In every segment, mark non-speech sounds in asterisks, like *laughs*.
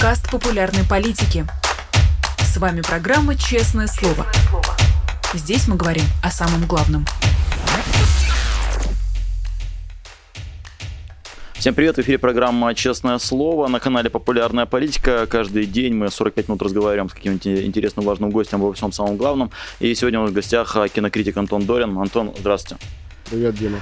подкаст популярной политики. С вами программа «Честное слово». Здесь мы говорим о самом главном. Всем привет, в эфире программа «Честное слово» на канале «Популярная политика». Каждый день мы 45 минут разговариваем с каким-нибудь интересным важным гостем обо всем самом главном. И сегодня у нас в гостях кинокритик Антон Дорин. Антон, здравствуйте. Привет, Дима.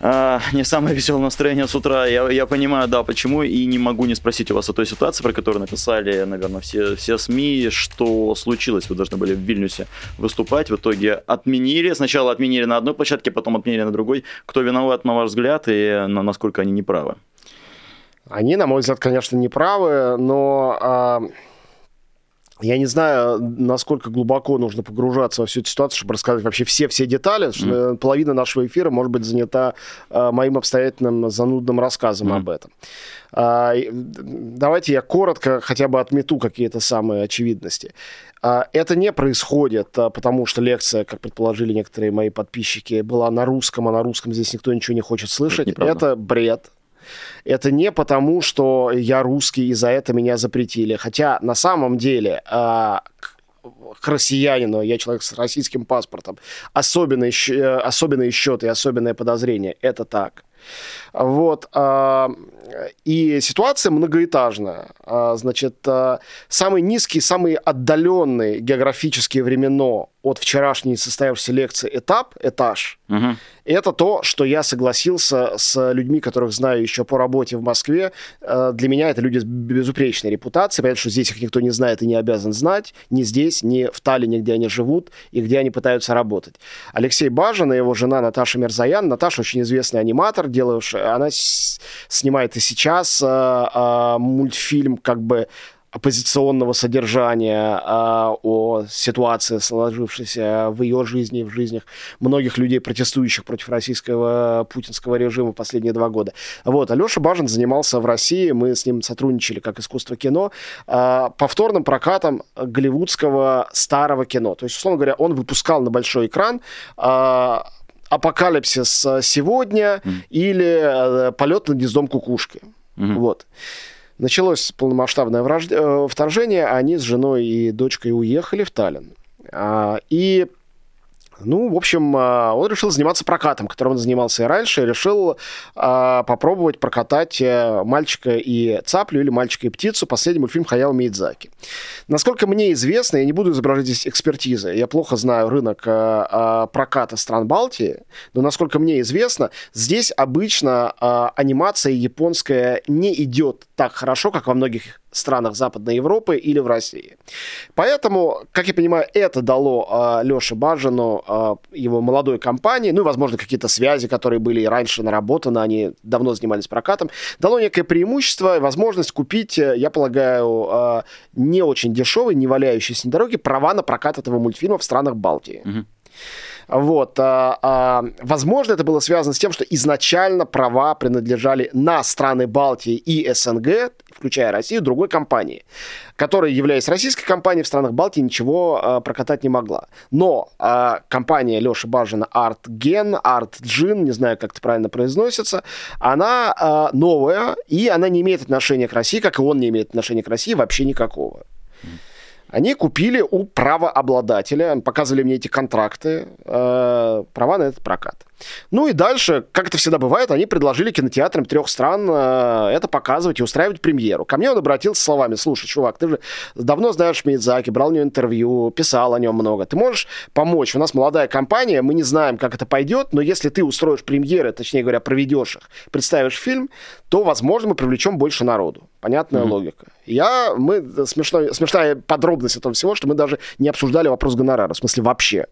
А, не самое веселое настроение с утра. Я, я понимаю, да, почему, и не могу не спросить у вас о той ситуации, про которую написали, наверное, все, все СМИ, что случилось. Вы должны были в Вильнюсе выступать, в итоге отменили. Сначала отменили на одной площадке, потом отменили на другой. Кто виноват, на ваш взгляд, и на, насколько они неправы? Они, на мой взгляд, конечно, неправы, но... А я не знаю, насколько глубоко нужно погружаться во всю эту ситуацию, чтобы рассказать вообще все-все детали. Mm. Половина нашего эфира может быть занята э, моим обстоятельным занудным рассказом mm. об этом. А, давайте я коротко хотя бы отмету какие-то самые очевидности. А, это не происходит, а, потому что лекция, как предположили некоторые мои подписчики, была на русском, а на русском здесь никто ничего не хочет слышать. Это, это бред. Это не потому, что я русский, и за это меня запретили. Хотя на самом деле э, к россиянину, я человек с российским паспортом, особенный, э, особенные счеты и особенное подозрение. Это так. Вот. А, и ситуация многоэтажная. А, значит, а, самый низкий, самый отдаленный географически временно от вчерашней состоявшейся лекции этап, этаж, угу. это то, что я согласился с людьми, которых знаю еще по работе в Москве. Для меня это люди с безупречной репутацией. Понятно, что здесь их никто не знает и не обязан знать. Ни здесь, ни в Таллине, где они живут и где они пытаются работать. Алексей Бажин и его жена Наташа Мерзаян. Наташа очень известный аниматор, делавшая, она снимает и сейчас э, э, мультфильм как бы оппозиционного содержания э, о ситуации, сложившейся в ее жизни и в жизнях многих людей, протестующих против российского путинского режима последние два года. Вот, Алеша Бажин занимался в России, мы с ним сотрудничали как искусство кино, э, повторным прокатом голливудского старого кино. То есть, условно говоря, он выпускал на большой экран э, апокалипсис э, сегодня mm. или э, полет над гнездом кукушки. Mm-hmm. Вот. Началось полномасштабное враж... Э, вторжение, они с женой и дочкой уехали в Таллин. А, и ну, в общем, а, он решил заниматься прокатом, которым он занимался и раньше, и решил а, попробовать прокатать э, «Мальчика и цаплю» или «Мальчика и птицу», последний мультфильм Хаяо Миядзаки. Насколько мне известно, я не буду изображать здесь экспертизы, я плохо знаю рынок а, проката стран Балтии, но насколько мне известно, здесь обычно анимация японская не идет так хорошо, как во многих странах Западной Европы или в России. Поэтому, как я понимаю, это дало э, Леше Бажину, э, его молодой компании, ну и, возможно, какие-то связи, которые были и раньше наработаны, они давно занимались прокатом, дало некое преимущество, возможность купить, э, я полагаю, э, не очень дешевый, не валяющийся на дороге права на прокат этого мультфильма в странах Балтии. Mm-hmm. Вот. А, а, возможно, это было связано с тем, что изначально права принадлежали на страны Балтии и СНГ, включая Россию, другой компании, которая, являясь российской компанией в странах Балтии, ничего а, прокатать не могла. Но а, компания Леши Бажина ArtGen, ArtGen, не знаю, как это правильно произносится, она а, новая, и она не имеет отношения к России, как и он не имеет отношения к России вообще никакого. Они купили у правообладателя, показывали мне эти контракты, э, права на этот прокат. Ну и дальше, как это всегда бывает, они предложили кинотеатрам трех стран э, это показывать и устраивать премьеру. Ко мне он обратился словами, слушай, чувак, ты же давно знаешь Мидзаки, брал у него интервью, писал о нем много. Ты можешь помочь? У нас молодая компания, мы не знаем, как это пойдет, но если ты устроишь премьеры, точнее говоря, проведешь их, представишь фильм, то, возможно, мы привлечем больше народу. Понятная mm-hmm. логика. Я, мы, смешно, смешная подробность этого всего, что мы даже не обсуждали вопрос гонорара, в смысле вообще.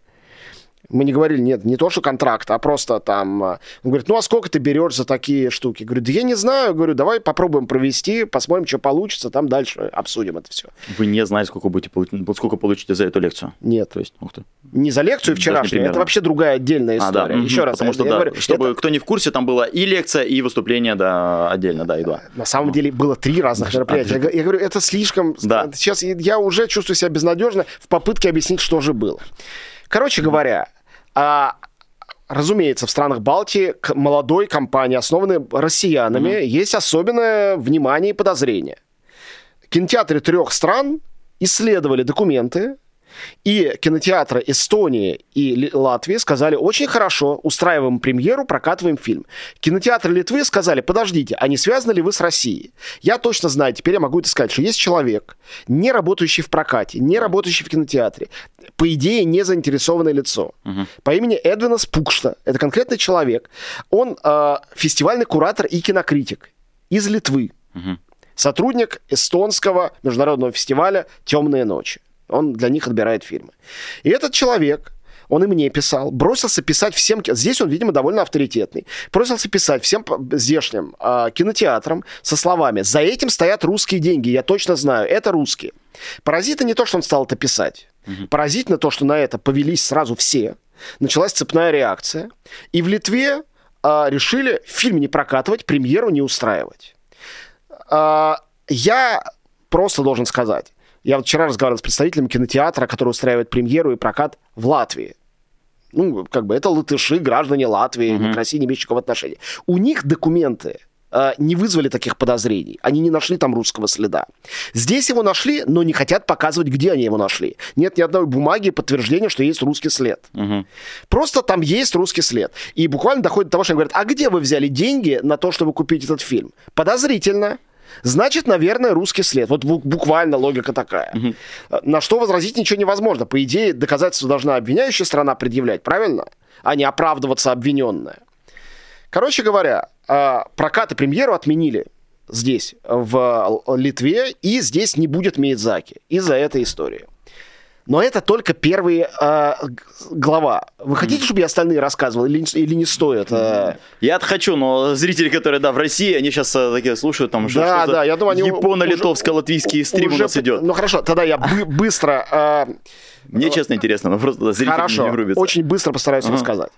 Мы не говорили, нет, не то, что контракт, а просто там... Э, он говорит, ну а сколько ты берешь за такие штуки? Говорю, да я не знаю. Говорю, давай попробуем провести, посмотрим, что получится, там дальше обсудим это все. Вы не знаете, сколько будете сколько получите за эту лекцию? Нет. То есть, ух ты. Не за лекцию вчерашнюю, это вообще другая отдельная история. А, да. Еще угу, раз. Потому что, да, говорю, чтобы это... кто не в курсе, там была и лекция, и выступление, да, отдельно, да, и два. На самом деле было три разных мероприятия. Я, я говорю, это слишком... Да. Сейчас я уже чувствую себя безнадежно в попытке объяснить, что же было. Короче говоря, а, разумеется, в странах Балтии к молодой компании, основанной россиянами, mm-hmm. есть особенное внимание и подозрение. кинотеатры трех стран исследовали документы, и кинотеатры Эстонии и Латвии сказали, очень хорошо, устраиваем премьеру, прокатываем фильм. Кинотеатры Литвы сказали, подождите, а не связаны ли вы с Россией? Я точно знаю, теперь я могу это сказать, что есть человек, не работающий в прокате, не работающий в кинотеатре, по идее, не заинтересованное лицо, угу. по имени Эдвина Спукшта. Это конкретный человек. Он э, фестивальный куратор и кинокритик из Литвы. Угу. Сотрудник эстонского международного фестиваля «Темные ночи». Он для них отбирает фильмы. И этот человек, он и мне писал, бросился писать всем, здесь он, видимо, довольно авторитетный, бросился писать всем здешним э, кинотеатрам со словами «За этим стоят русские деньги, я точно знаю, это русские». Паразита не то, что он стал это писать. Угу. Поразительно то, что на это повелись сразу все. Началась цепная реакция. И в Литве э, решили фильм не прокатывать, премьеру не устраивать. Э, я просто должен сказать, я вот вчера разговаривал с представителем кинотеатра, который устраивает премьеру и прокат в Латвии. Ну, как бы это латыши, граждане Латвии, mm-hmm. к России не имеющие никакого отношения. У них документы э, не вызвали таких подозрений. Они не нашли там русского следа. Здесь его нашли, но не хотят показывать, где они его нашли. Нет ни одной бумаги подтверждения, что есть русский след. Угу. Просто там есть русский след. И буквально доходит до того, что они говорят, а где вы взяли деньги на то, чтобы купить этот фильм? Подозрительно. Значит, наверное, русский след. Вот буквально логика такая. Угу. На что возразить ничего невозможно. По идее, доказательства должна обвиняющая страна предъявлять, правильно? А не оправдываться обвиненная. Короче говоря, а, прокаты премьеру отменили здесь, в Литве, и здесь не будет Миядзаки из-за этой истории. Но это только первая э, глава. Вы хотите, чтобы я остальные рассказывал или, или не стоит? Э... Я хочу, но зрители, которые, да, в России, они сейчас э, такие слушают, там, что, да, что да, я думаю, японо-литовско-латвийский стрим уже, у нас идет. Ну хорошо, тогда я бы- быстро... Э, мне, честно, интересно, но просто зрители Хорошо, не врубятся. очень быстро постараюсь uh-huh. рассказать.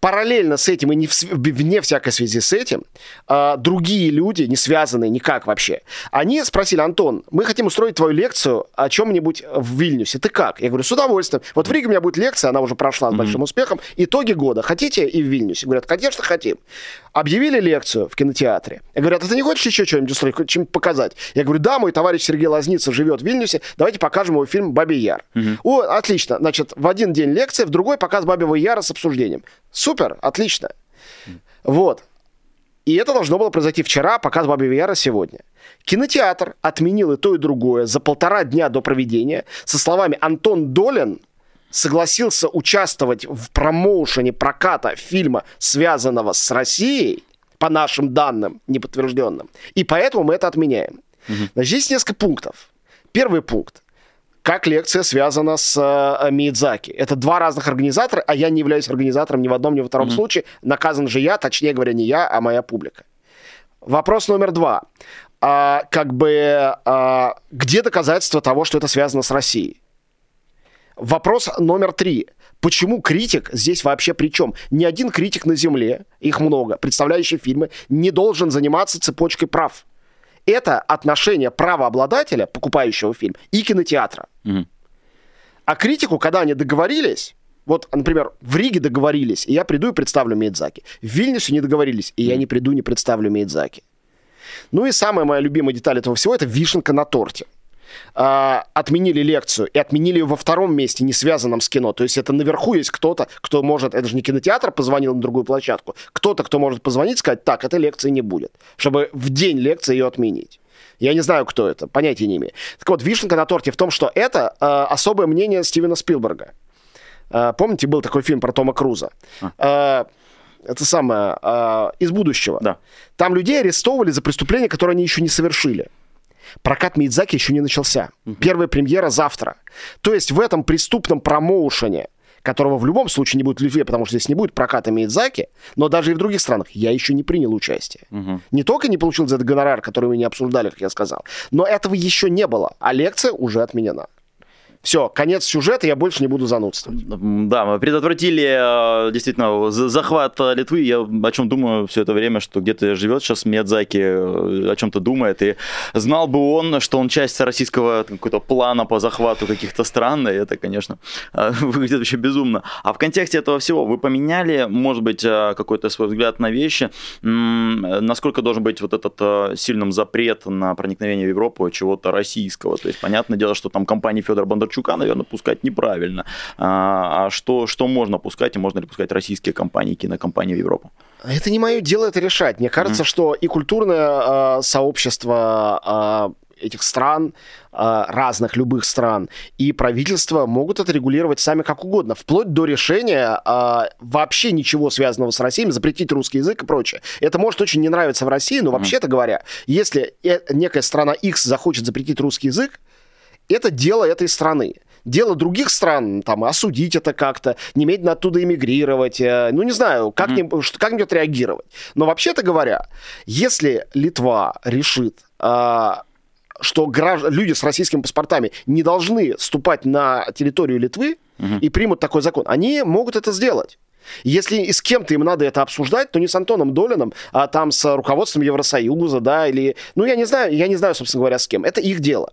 Параллельно с этим и не в, вне всякой связи с этим, э, другие люди, не связанные никак вообще, они спросили, Антон, мы хотим устроить твою лекцию о чем-нибудь в Вильнюсе. Ты как? Я говорю, с удовольствием. Вот в Риге у меня будет лекция, она уже прошла с uh-huh. большим успехом. Итоги года. Хотите и в Вильнюсе? Говорят, конечно, хотим. Объявили лекцию в кинотеатре. Я говорю, а ты не хочешь еще что-нибудь устроить, чем показать? Я говорю, да, мой товарищ Сергей Лазницын живет в Вильнюсе, давайте покажем его фильм «Бабий Яр». Uh-huh. О, отлично. Значит, в один день лекция, в другой показ Бабьего Яра с обсуждением. Супер, отлично. Вот. И это должно было произойти вчера, показ Бабьего Яра сегодня. Кинотеатр отменил и то, и другое за полтора дня до проведения со словами «Антон Долин согласился участвовать в промоушене проката фильма, связанного с Россией, по нашим данным неподтвержденным, и поэтому мы это отменяем». Угу. Значит, здесь несколько пунктов. Первый пункт как лекция связана с э, Миядзаки. Это два разных организатора, а я не являюсь организатором ни в одном, ни во втором mm-hmm. случае. Наказан же я, точнее говоря, не я, а моя публика. Вопрос номер два. А, как бы, а, где доказательства того, что это связано с Россией? Вопрос номер три. Почему критик здесь вообще при чем? Ни один критик на Земле, их много, представляющий фильмы, не должен заниматься цепочкой прав это отношение правообладателя, покупающего фильм, и кинотеатра. Угу. А критику, когда они договорились, вот, например, в Риге договорились, и я приду и представлю Мейдзаки. В Вильнюсе не договорились, и я не приду, не представлю Мейдзаки. Ну и самая моя любимая деталь этого всего – это вишенка на торте э, отменили лекцию и отменили ее во втором месте, не связанном с кино. То есть это наверху есть кто-то, кто может, это же не кинотеатр позвонил на другую площадку, кто-то, кто может позвонить и сказать, так, этой лекции не будет, чтобы в день лекции ее отменить. Я не знаю, кто это, понятия не имею. Так вот, вишенка на торте в том, что это э, особое мнение Стивена Спилберга. Э, помните, был такой фильм про Тома Круза? А. Э, это самое, э, из будущего. Да. Там людей арестовывали за преступления, которые они еще не совершили. Прокат Мидзаки еще не начался. Угу. Первая премьера завтра. То есть в этом преступном промоушене, которого в любом случае не будет в Литве, потому что здесь не будет проката Мидзаки, но даже и в других странах я еще не принял участие. Угу. Не только не получил за это гонорар, который мы не обсуждали, как я сказал, но этого еще не было, а лекция уже отменена. Все, конец сюжета, я больше не буду занудствовать. Да, мы предотвратили э, действительно захват Литвы. Я о чем думаю все это время, что где-то живет сейчас Миядзаки, э, о чем-то думает. И знал бы он, что он часть российского какого-то плана по захвату каких-то стран, и это, конечно, э, *laughs* выглядит вообще безумно. А в контексте этого всего вы поменяли, может быть, какой-то свой взгляд на вещи? Насколько должен быть вот этот сильным запрет на проникновение в Европу чего-то российского? То есть, понятное дело, что там компания Федора Бондарчука Бондарчука, наверное, пускать неправильно. А, а что, что можно пускать, и можно ли пускать российские компании, кинокомпании в Европу? Это не мое дело это решать. Мне кажется, mm-hmm. что и культурное э, сообщество э, этих стран, разных любых стран, и правительства могут это регулировать сами как угодно, вплоть до решения вообще ничего связанного с Россией, запретить русский язык и прочее. Это может очень не нравиться в России, но вообще-то говоря, если э, некая страна X захочет запретить русский язык, это дело этой страны. Дело других стран, там, осудить это как-то, немедленно оттуда эмигрировать, э, ну, не знаю, как-нибудь, mm-hmm. как-нибудь реагировать. Но вообще-то говоря, если Литва решит, э, что гражд... люди с российскими паспортами не должны ступать на территорию Литвы mm-hmm. и примут такой закон, они могут это сделать. Если с кем-то им надо это обсуждать, то не с Антоном Долином, а там с руководством Евросоюза, да, или, ну, я не знаю, я не знаю, собственно говоря, с кем. Это их дело.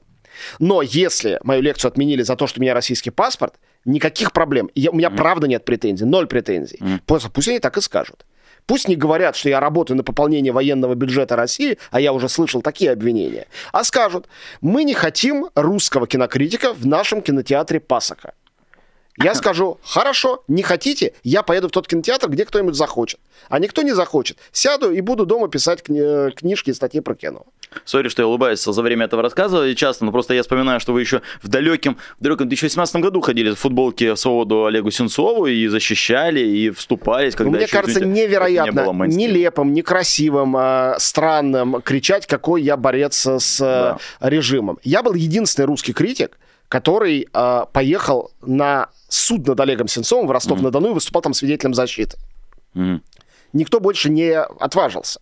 Но если мою лекцию отменили за то, что у меня российский паспорт, никаких проблем. Я, у меня mm. правда нет претензий, ноль претензий. Mm. Пусть, пусть они так и скажут. Пусть не говорят, что я работаю на пополнение военного бюджета России, а я уже слышал такие обвинения, а скажут, мы не хотим русского кинокритика в нашем кинотеатре Пасока. Я скажу, хорошо, не хотите, я поеду в тот кинотеатр, где кто-нибудь захочет. А никто не захочет. Сяду и буду дома писать кни- книжки и статьи про кино. Сори, что я улыбаюсь за время этого рассказа и часто, но просто я вспоминаю, что вы еще в далеком, в далеком 2018 году ходили в футболке в свободу Олегу Сенцову и защищали, и вступались. Когда ну, Мне еще, кажется, извините, невероятно не нелепым, некрасивым, э, странным кричать, какой я борец с да. режимом. Я был единственный русский критик, который э, поехал на суд над Олегом Сенцовым в Ростов-на-Дону mm-hmm. и выступал там свидетелем защиты. Mm-hmm. Никто больше не отважился.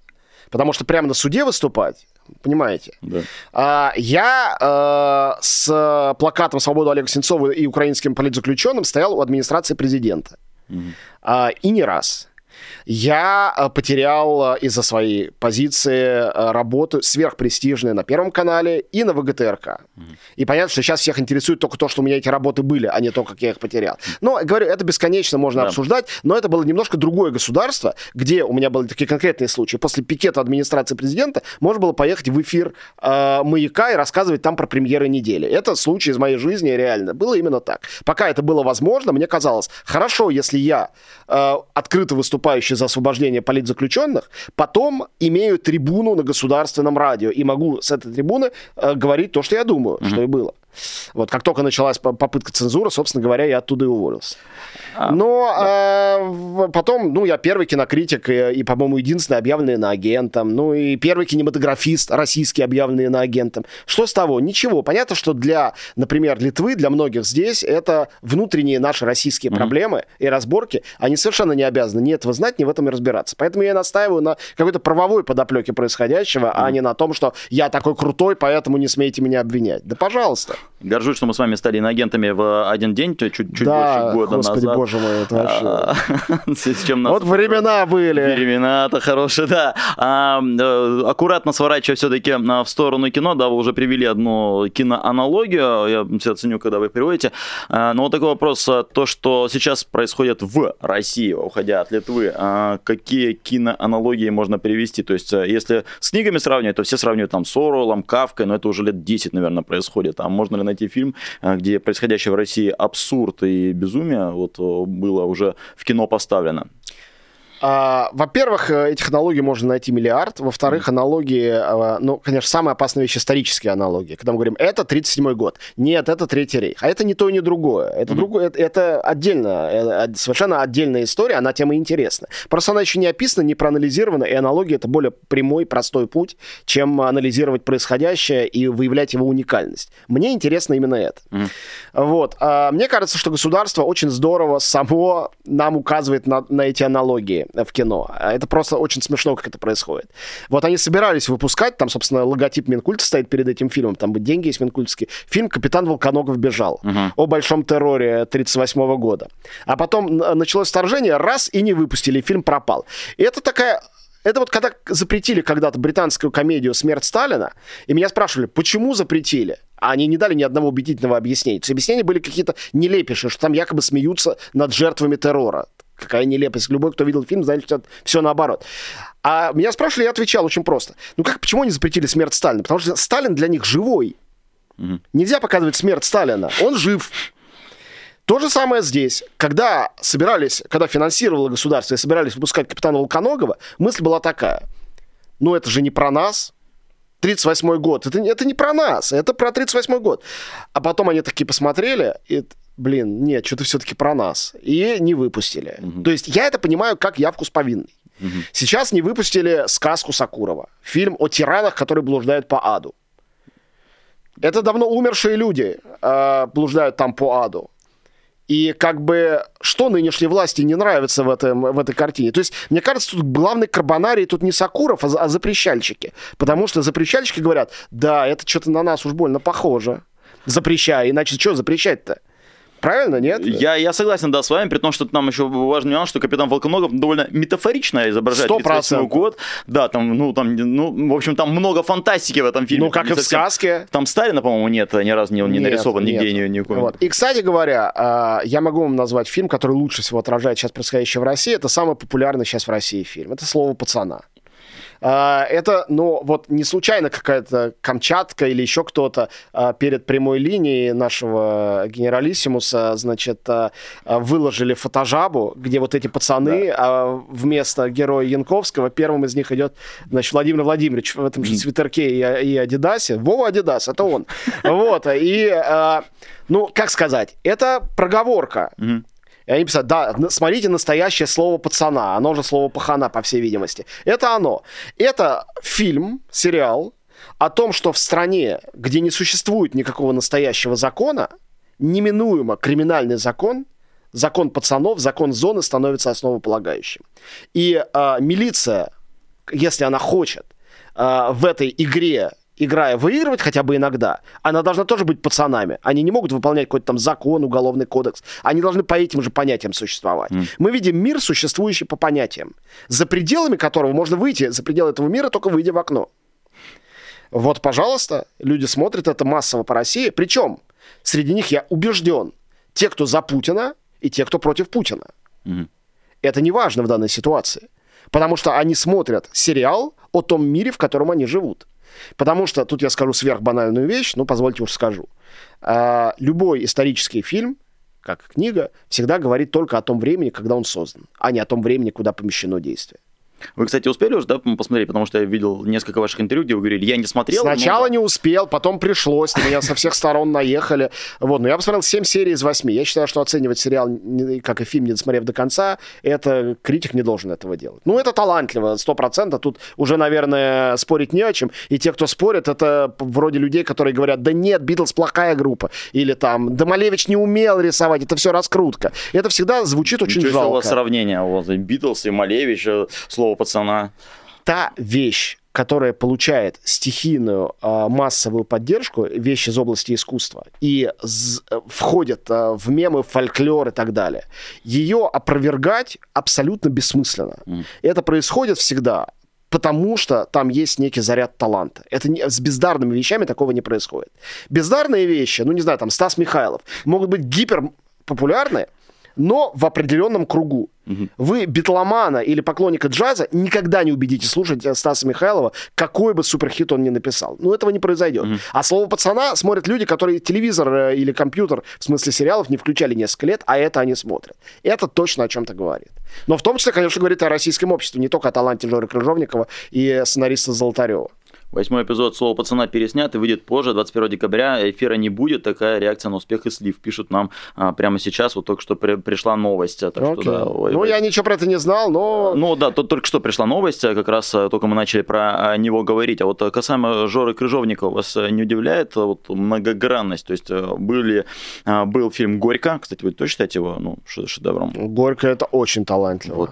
Потому что прямо на суде выступать, понимаете? Да. А, я э, с плакатом «Свободу Олега Сенцова» и украинским политзаключенным стоял у администрации президента. Mm-hmm. А, и не раз. Я э, потерял э, из-за своей позиции э, работу сверхпрестижную на Первом канале и на ВГТРК. И понятно, что сейчас всех интересует только то, что у меня эти работы были, а не то, как я их потерял. Но, говорю, это бесконечно можно да. обсуждать, но это было немножко другое государство, где у меня были такие конкретные случаи. После пикета администрации президента можно было поехать в эфир э, «Маяка» и рассказывать там про премьеры недели. Это случай из моей жизни реально. Было именно так. Пока это было возможно, мне казалось, хорошо, если я э, открыто выступающий за освобождение политзаключенных, потом имею трибуну на государственном радио и могу с этой трибуны э, говорить то, что я думаю, mm-hmm. что и было. Вот как только началась попытка цензуры, собственно говоря, я оттуда и уволился. А, Но да. э, потом, ну, я первый кинокритик и, и по-моему, единственный объявленный иноагентом. Ну, и первый кинематографист российский объявленный иноагентом. Что с того? Ничего. Понятно, что для, например, Литвы, для многих здесь, это внутренние наши российские mm-hmm. проблемы и разборки. Они совершенно не обязаны ни этого знать, ни в этом и разбираться. Поэтому я настаиваю на какой-то правовой подоплеке происходящего, mm-hmm. а не на том, что я такой крутой, поэтому не смейте меня обвинять. Да пожалуйста. Горжусь, что мы с вами стали иноагентами в один день, чуть, чуть да, больше года господи, назад. боже мой, это вообще... *laughs* С чем нас... Вот времена были. Времена-то хорошие, да. А, э, аккуратно сворачивая все-таки в сторону кино, да, вы уже привели одну киноаналогию, я все ценю, когда вы приводите. А, но вот такой вопрос, то, что сейчас происходит в России, уходя от Литвы, а, какие киноаналогии можно привести? То есть, э, если с книгами сравнивать, то все сравнивают там с Оруэллом, Кавкой, но это уже лет 10, наверное, происходит. А можно ли найти фильм, э, где происходящее в России абсурд и безумие вот, э, было уже в кино поставлено? А, во-первых, э, этих аналогий можно найти миллиард. Во-вторых, аналогии, а, ну, конечно, самая опасная вещь исторические аналогии. Когда мы говорим, это 37-й год. Нет, это Третий рейх. А это не то и не другое. Это, mm-hmm. другое, это, это отдельно, э, совершенно отдельная история, она тем и интересна. Просто она еще не описана, не проанализирована, и аналогия это более прямой, простой путь, чем анализировать происходящее и выявлять его уникальность. Мне интересно именно это. Mm-hmm. Вот. А, мне кажется, что государство очень здорово само нам указывает на, на эти аналогии. В кино. Это просто очень смешно, как это происходит. Вот они собирались выпускать, там, собственно, логотип Минкульта стоит перед этим фильмом, там бы деньги есть Минкульские. Фильм «Капитан Волконогов бежал» угу. о большом терроре 1938 года. А потом началось вторжение, раз и не выпустили, фильм пропал. И это такая это вот когда запретили когда-то британскую комедию «Смерть Сталина», и меня спрашивали, почему запретили? А они не дали ни одного убедительного объяснения. То есть объяснения были какие-то нелепейшие, что там якобы смеются над жертвами террора. Какая нелепость. Любой, кто видел фильм, знает, что все наоборот. А меня спрашивали, я отвечал очень просто. Ну как, почему они запретили смерть Сталина? Потому что Сталин для них живой. Угу. Нельзя показывать смерть Сталина. Он жив. То же самое здесь. Когда собирались, когда финансировало государство и собирались выпускать капитана Волконогова, мысль была такая. Ну, это же не про нас. 38 год. Это, это не про нас, это про 38 год. А потом они такие посмотрели, и, блин, нет, что-то все-таки про нас. И не выпустили. Угу. То есть я это понимаю как явку с повинной. Угу. Сейчас не выпустили сказку Сакурова. Фильм о тиранах, которые блуждают по аду. Это давно умершие люди э, блуждают там по аду. И как бы что нынешней власти не нравится в, этом, в этой картине? То есть, мне кажется, тут главный карбонарий тут не Сакуров, а, а запрещальщики. Потому что запрещальщики говорят, да, это что-то на нас уж больно похоже. Запрещай, иначе что запрещать-то? Правильно, нет? Я, я согласен, да, с вами, при том, что там еще важный нюанс, что капитан Волконогов довольно метафорично изображает 38 год. Да, там, ну, там, ну, в общем, там много фантастики в этом фильме. Ну, как и в сказке. Там Сталина, по-моему, нет, ни разу не, не нет, нарисован нет. нигде ни, ни вот. И, кстати говоря, а, я могу вам назвать фильм, который лучше всего отражает сейчас происходящее в России. Это самый популярный сейчас в России фильм. Это «Слово пацана». А, это, ну, вот не случайно какая-то Камчатка или еще кто-то а, перед прямой линией нашего генералиссимуса, значит, а, выложили фотожабу, где вот эти пацаны, да. вместо героя Янковского первым из них идет, значит, Владимир Владимирович в этом же свитерке и, и Адидасе. Вова Адидас, это он. *laughs* Вот, и, ну, как сказать, это проговорка. И они писали, да, смотрите настоящее слово пацана, оно же слово пахана, по всей видимости. Это оно. Это фильм, сериал о том, что в стране, где не существует никакого настоящего закона, неминуемо криминальный закон, закон пацанов, закон зоны становится основополагающим. И э, милиция, если она хочет э, в этой игре играя, выигрывать хотя бы иногда, она должна тоже быть пацанами. Они не могут выполнять какой-то там закон, уголовный кодекс. Они должны по этим же понятиям существовать. Mm. Мы видим мир, существующий по понятиям, за пределами которого можно выйти, за пределы этого мира только выйдя в окно. Вот, пожалуйста, люди смотрят это массово по России. Причем среди них, я убежден, те, кто за Путина, и те, кто против Путина. Mm. Это не важно в данной ситуации. Потому что они смотрят сериал о том мире, в котором они живут. Потому что, тут я скажу сверхбанальную вещь, но позвольте уж скажу. А, любой исторический фильм, как книга, всегда говорит только о том времени, когда он создан, а не о том времени, куда помещено действие. Вы, кстати, успели уже, да, посмотреть, потому что я видел несколько ваших интервью, где вы говорили, я не смотрел. Сначала но... не успел, потом пришлось, на меня со всех сторон наехали. Вот, но я посмотрел 7 серий из 8. Я считаю, что оценивать сериал, как и фильм, не досмотрев до конца, это критик не должен этого делать. Ну, это талантливо, 100%. Тут уже, наверное, спорить не о чем. И те, кто спорит, это вроде людей, которые говорят, да нет, Битлз плохая группа. Или там, да Малевич не умел рисовать, это все раскрутка. Это всегда звучит очень Ничего жалко. вас сравнение, вот, Битлз и Малевич, э, слово пацана. Та вещь, которая получает стихийную э, массовую поддержку, вещи из области искусства, и з- входит э, в мемы, фольклор и так далее, ее опровергать абсолютно бессмысленно. Mm. Это происходит всегда потому что там есть некий заряд таланта. Это не, с бездарными вещами такого не происходит. Бездарные вещи, ну не знаю, там Стас Михайлов, могут быть гипер популярны, но в определенном кругу. Угу. Вы битломана или поклонника джаза никогда не убедите слушать Стаса Михайлова, какой бы суперхит он ни написал. Ну, этого не произойдет. Угу. А слово пацана смотрят люди, которые телевизор э, или компьютер, в смысле сериалов, не включали несколько лет, а это они смотрят. Это точно о чем-то говорит. Но в том числе, конечно, говорит о российском обществе, не только о таланте Жоры Крыжовникова и сценариста Золотарева. Восьмой эпизод «Слово пацана» переснят и выйдет позже, 21 декабря. Эфира не будет, такая реакция на успех и слив. Пишут нам а, прямо сейчас, вот только что при, пришла новость. Так что, да, ой, ну, ой. я ничего про это не знал, но... Ну да, тут только что пришла новость, а как раз а, только мы начали про а, него говорить. А вот касаемо Жоры Крыжовникова, вас не удивляет вот, многогранность? То есть были, был фильм «Горько», кстати, вы тоже считаете его ну, шедевром? «Горько» — это очень талантливо. Вот.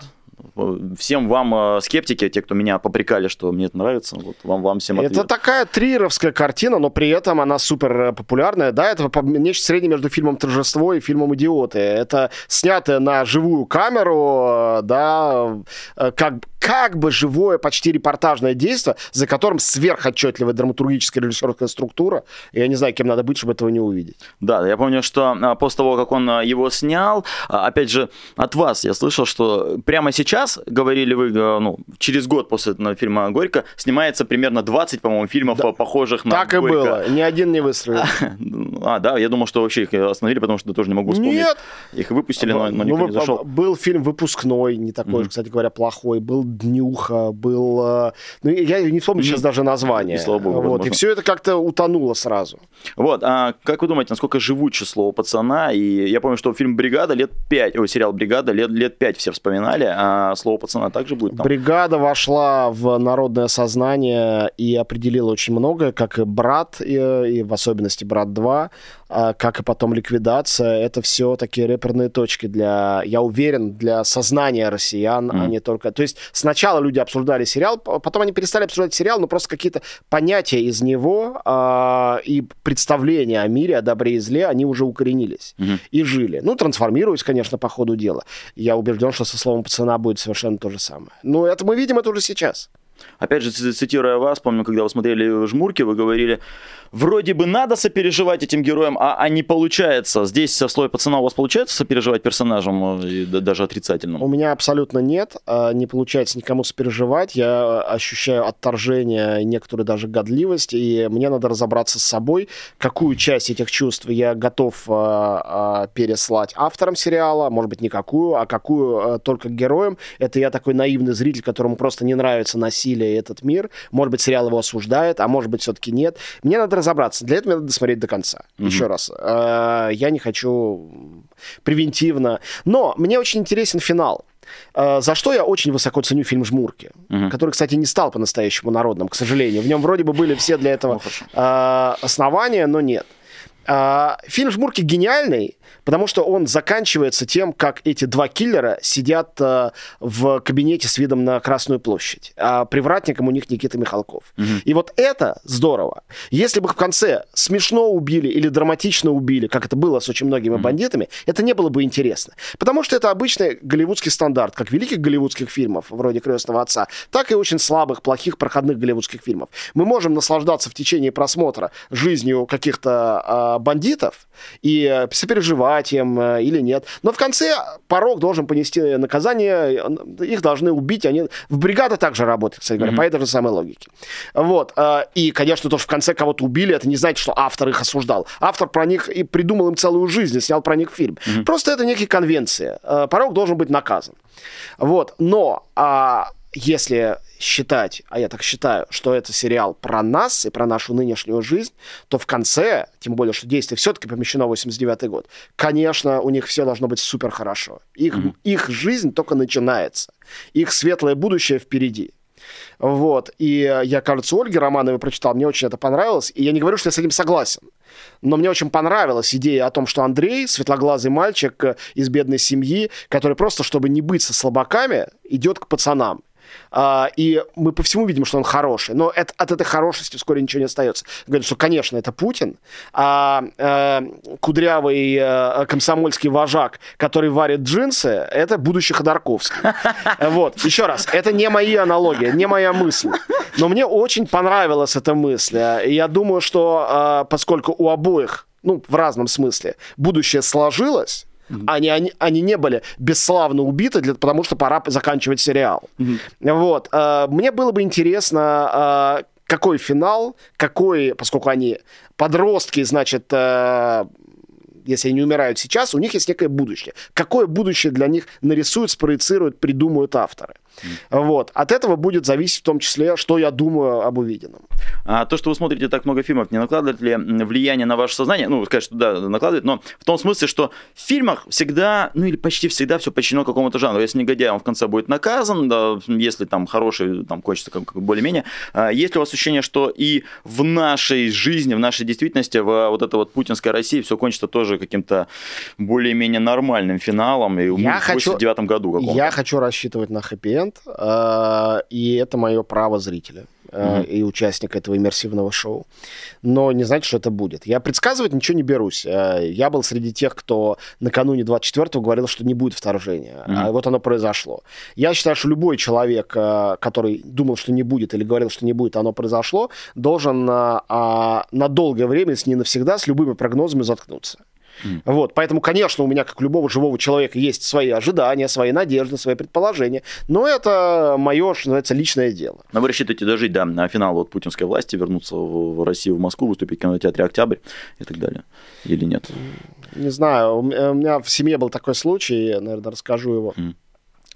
Всем вам, э, скептики, те, кто меня попрекали, что мне это нравится, вот вам, вам всем ответ. Это такая трировская картина, но при этом она супер э, популярная. Да, это нечто среднее между фильмом «Торжество» и фильмом «Идиоты». Это снятое на живую камеру, да, как, как бы живое, почти репортажное действие, за которым сверхотчетливая драматургическая режиссерская структура. Я не знаю, кем надо быть, чтобы этого не увидеть. Да, я помню, что а, после того, как он его снял, а, опять же, от вас я слышал, что прямо сейчас, говорили вы, э, ну, через год после этого фильма «Горько» снимается примерно 20, по-моему, фильмов, да. похожих на Так Горько. и было, ни один не выстрелил. *laughs* А, да, я думал, что вообще их остановили, потому что тоже не могу вспомнить. Нет! Их выпустили, но, но никто ну, не зашел. Был фильм «Выпускной», не такой, mm-hmm. кстати говоря, плохой. Был «Днюха», был... Ну, я не вспомню сейчас даже название. И, слава богу, вот, и все это как-то утонуло сразу. Вот, а как вы думаете, насколько живуче слово «пацана»? И я помню, что фильм «Бригада» лет 5, ой, сериал «Бригада» лет, лет 5 все вспоминали, а слово «пацана» также будет там? Бригада вошла в народное сознание и определила очень многое, как и «Брат», и, и в особенности «Брат 2», а, как и потом «Ликвидация». Это все такие реперные точки для, я уверен, для сознания россиян, mm. а не только... То есть сначала люди обсуждали сериал, потом они перестали обсуждать сериал, но просто какие-то понятия из него э, и представления о мире, о добре и зле, они уже укоренились mm-hmm. и жили. Ну, трансформируясь, конечно, по ходу дела. Я убежден, что со словом пацана будет совершенно то же самое. Но это мы видим это уже сейчас. Опять же, цитируя вас, помню, когда вы смотрели «Жмурки», вы говорили, вроде бы надо сопереживать этим героям, а, а не получается. Здесь со слой пацана у вас получается сопереживать персонажам, э, даже отрицательным? У меня абсолютно нет. А, не получается никому сопереживать. Я ощущаю отторжение, некоторую даже годливость, и мне надо разобраться с собой, какую часть этих чувств я готов а, переслать авторам сериала, может быть, никакую, а какую только героям. Это я такой наивный зритель, которому просто не нравится насилие и этот мир. Может быть, сериал его осуждает, а может быть, все-таки нет. Мне надо разобраться. Для этого мне надо смотреть до конца. Угу. Еще раз. Э, я не хочу превентивно. Но мне очень интересен финал. Uh, за что я очень высоко ценю фильм «Жмурки», uh который, кстати, не стал по-настоящему народным, к сожалению. В нем вроде бы были все для этого uh, основания, но нет. Фильм «Жмурки» гениальный, потому что он заканчивается тем, как эти два киллера сидят э, в кабинете с видом на Красную площадь, а привратником у них Никита Михалков. Угу. И вот это здорово. Если бы в конце смешно убили или драматично убили, как это было с очень многими угу. бандитами, это не было бы интересно. Потому что это обычный голливудский стандарт, как великих голливудских фильмов, вроде «Крестного отца», так и очень слабых, плохих, проходных голливудских фильмов. Мы можем наслаждаться в течение просмотра жизнью каких-то э, бандитов и э, сопереживать им э, или нет. Но в конце порог должен понести наказание, их должны убить, они в бригада также работают, кстати говоря, mm-hmm. по этой же самой логике. Вот. Э, и, конечно, то, что в конце кого-то убили, это не значит, что автор их осуждал. Автор про них и придумал им целую жизнь, и снял про них фильм. Mm-hmm. Просто это некие конвенции. Э, порог должен быть наказан. Вот. Но а, если считать, а я так считаю, что это сериал про нас и про нашу нынешнюю жизнь, то в конце, тем более, что действие все-таки помещено в 89 год, конечно, у них все должно быть супер хорошо. Их, mm-hmm. их жизнь только начинается. Их светлое будущее впереди. Вот. И я, кажется, Ольги Романовой прочитал, мне очень это понравилось. И я не говорю, что я с этим согласен. Но мне очень понравилась идея о том, что Андрей, светлоглазый мальчик из бедной семьи, который просто, чтобы не быть со слабаками, идет к пацанам. А, и мы по всему видим, что он хороший. Но это, от этой хорошести вскоре ничего не остается. Говорят, что, конечно, это Путин, а, а кудрявый а, комсомольский вожак, который варит джинсы, это будущий Ходорковский. *laughs* Вот, еще раз, это не мои аналогии, не моя мысль. Но мне очень понравилась эта мысль. Я думаю, что а, поскольку у обоих ну, в разном смысле, будущее сложилось, Mm-hmm. Они, они, они не были бесславно убиты, для, потому что пора заканчивать сериал. Mm-hmm. Вот. Э, мне было бы интересно, э, какой финал, какой, поскольку они подростки, значит, э, если они не умирают сейчас, у них есть некое будущее. Какое будущее для них нарисуют, спроецируют, придумают авторы. Mm. Вот. От этого будет зависеть в том числе, что я думаю об увиденном. А то, что вы смотрите так много фильмов, не накладывает ли влияние на ваше сознание? Ну, что да, накладывает, но в том смысле, что в фильмах всегда, ну или почти всегда все подчинено какому-то жанру. Если негодяй, он в конце будет наказан, да, если там хороший, там хочется как, как более-менее. А есть ли у вас ощущение, что и в нашей жизни, в нашей действительности, в вот этой вот путинской России все кончится тоже каким-то более-менее нормальным финалом, и Я в хочу- 89 году каком-то? Я хочу рассчитывать на хэппи-энд, э, и это мое право зрителя э, и участника этого иммерсивного шоу. Но не значит, что это будет. Я предсказывать ничего не берусь. Э, Я был среди тех, кто накануне 24-го говорил, что не будет вторжения. Мгм. А вот оно произошло. Я считаю, что любой человек, э, который думал, что не будет, или говорил, что не будет, оно произошло, должен э, а, на долгое время, если не навсегда, с любыми прогнозами заткнуться. Вот, поэтому, конечно, у меня, как у любого живого человека, есть свои ожидания, свои надежды, свои предположения, но это мое, что называется, личное дело. Но вы рассчитываете дожить до на финала вот путинской власти, вернуться в Россию, в Москву, выступить в кинотеатре «Октябрь» и так далее? Или нет? Не знаю, у меня в семье был такой случай, я, наверное, расскажу его. Мгм.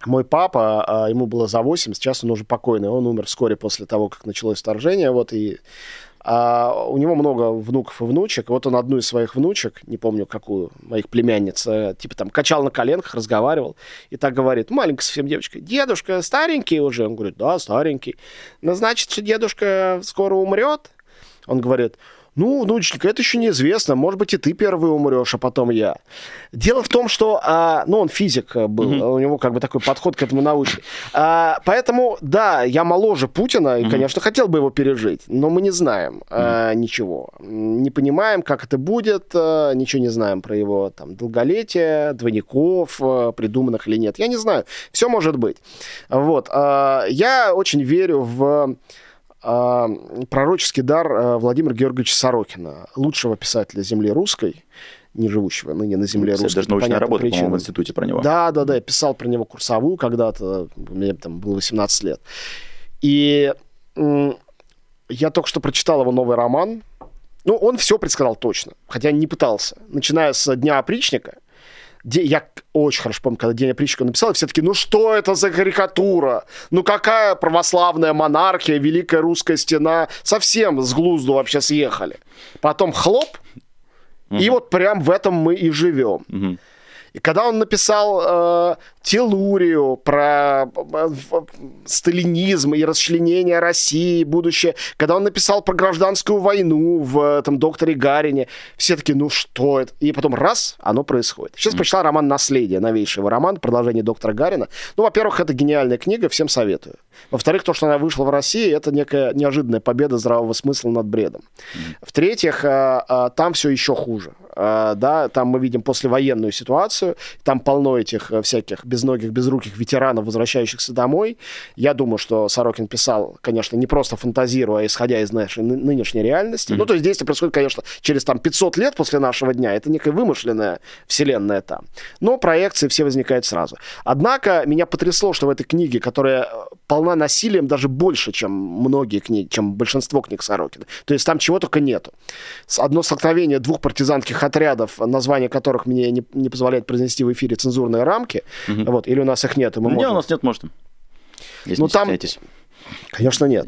Мой папа, а, ему было за 8, сейчас он уже покойный, он умер вскоре после того, как началось вторжение, вот, и а, у него много внуков и внучек, вот он одну из своих внучек, не помню какую, моих племянниц, э, типа там качал на коленках, разговаривал, и так говорит, маленькая совсем девочка, дедушка старенький уже? Он говорит, да, старенький. Ну, значит, что дедушка скоро умрет? Он говорит, ну, внученька, это еще неизвестно. Может быть, и ты первый умрешь, а потом я. Дело в том, что, а, ну, он физик э, был, Мгм. у него как бы такой подход к этому научный. А, поэтому, да, я моложе Путина и, Мгм. конечно, хотел бы его пережить, но мы не знаем а, ничего. Не понимаем, как это будет, а, ничего не знаем про его там долголетие, двойников, а, придуманных или нет. Я не знаю. Все может быть. Вот. а, я очень верю в пророческий дар а, Владимира Георгиевича Сорокина, лучшего писателя земли русской, не живущего ныне на земле русской. даже научная работа, по-моему, в институте про него. Да, да, да, я писал про него курсовую когда-то, мне там было 18 лет. И я только что прочитал его новый роман. Ну, он все предсказал точно, хотя не пытался. Начиная с «Дня опричника», я очень хорошо помню, когда День опричника написал, и все таки ну что это за карикатура? Ну какая православная монархия, Великая Русская Стена? Совсем с глузду вообще съехали. Потом хлоп, и Мгм. вот прям в этом мы и живем. Мгм. И когда он написал э, Телурию про э, в- сталинизм и расчленение России, будущее, когда он написал про гражданскую войну в этом докторе Гарине, все таки ну что это? И потом раз, оно происходит. Сейчас прочитал роман «Наследие», новейший его роман, продолжение доктора Гарина. Ну, во-первых, это гениальная книга, всем советую. Во-вторых, то, что она вышла в России, это некая неожиданная победа здравого смысла над бредом. В-третьих, э, э, там все еще хуже. Э, Да, там мы видим послевоенную ситуацию, там полно этих э, всяких безногих, безруких ветеранов, возвращающихся домой. Я думаю, что Сорокин писал, конечно, не просто фантазируя, а исходя из нашей ны- нынешней реальности. Ну, то есть действие происходит, конечно, через там 500 лет после нашего дня. Это некая вымышленная вселенная там. Но проекции все возникают сразу. Однако меня потрясло, что в этой книге, которая э, полна насилием даже больше, чем многие книги, чем большинство книг Сорокина. То есть там чего только нету. Одно столкновение двух партизанских отрядов, название которых мне не, не позволяет произнести в эфире цензурные рамки, Мгм. вот, или у нас их нет, и мы Не, можем... у нас нет, может. Если Ну, не там-. Конечно, нет.